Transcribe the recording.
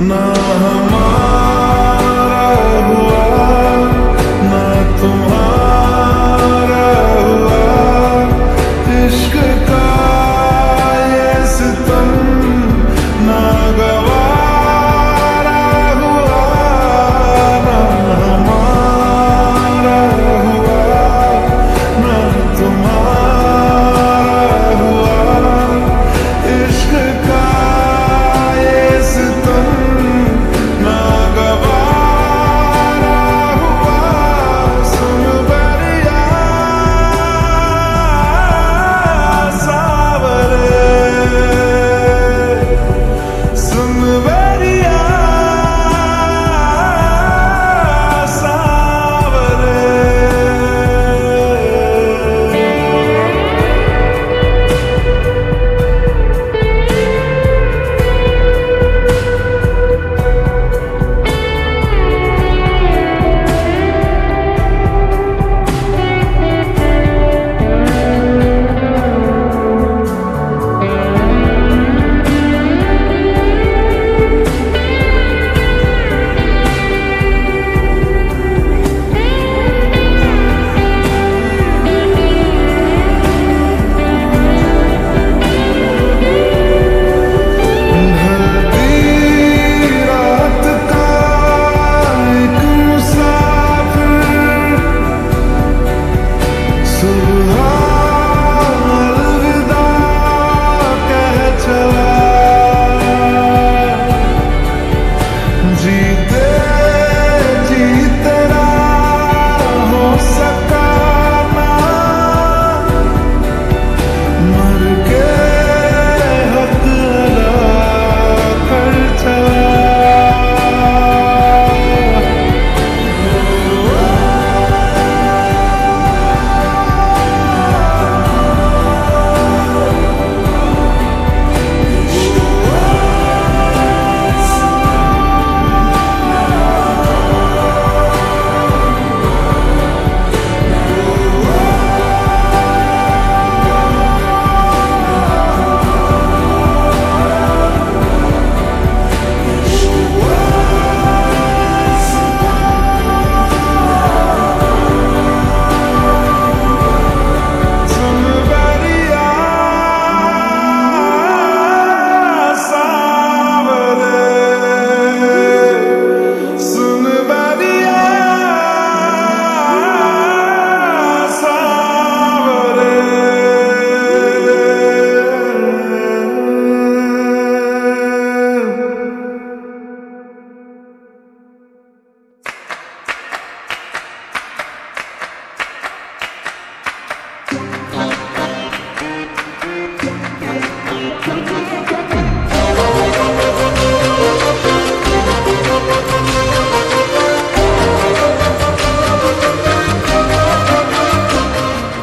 ना हम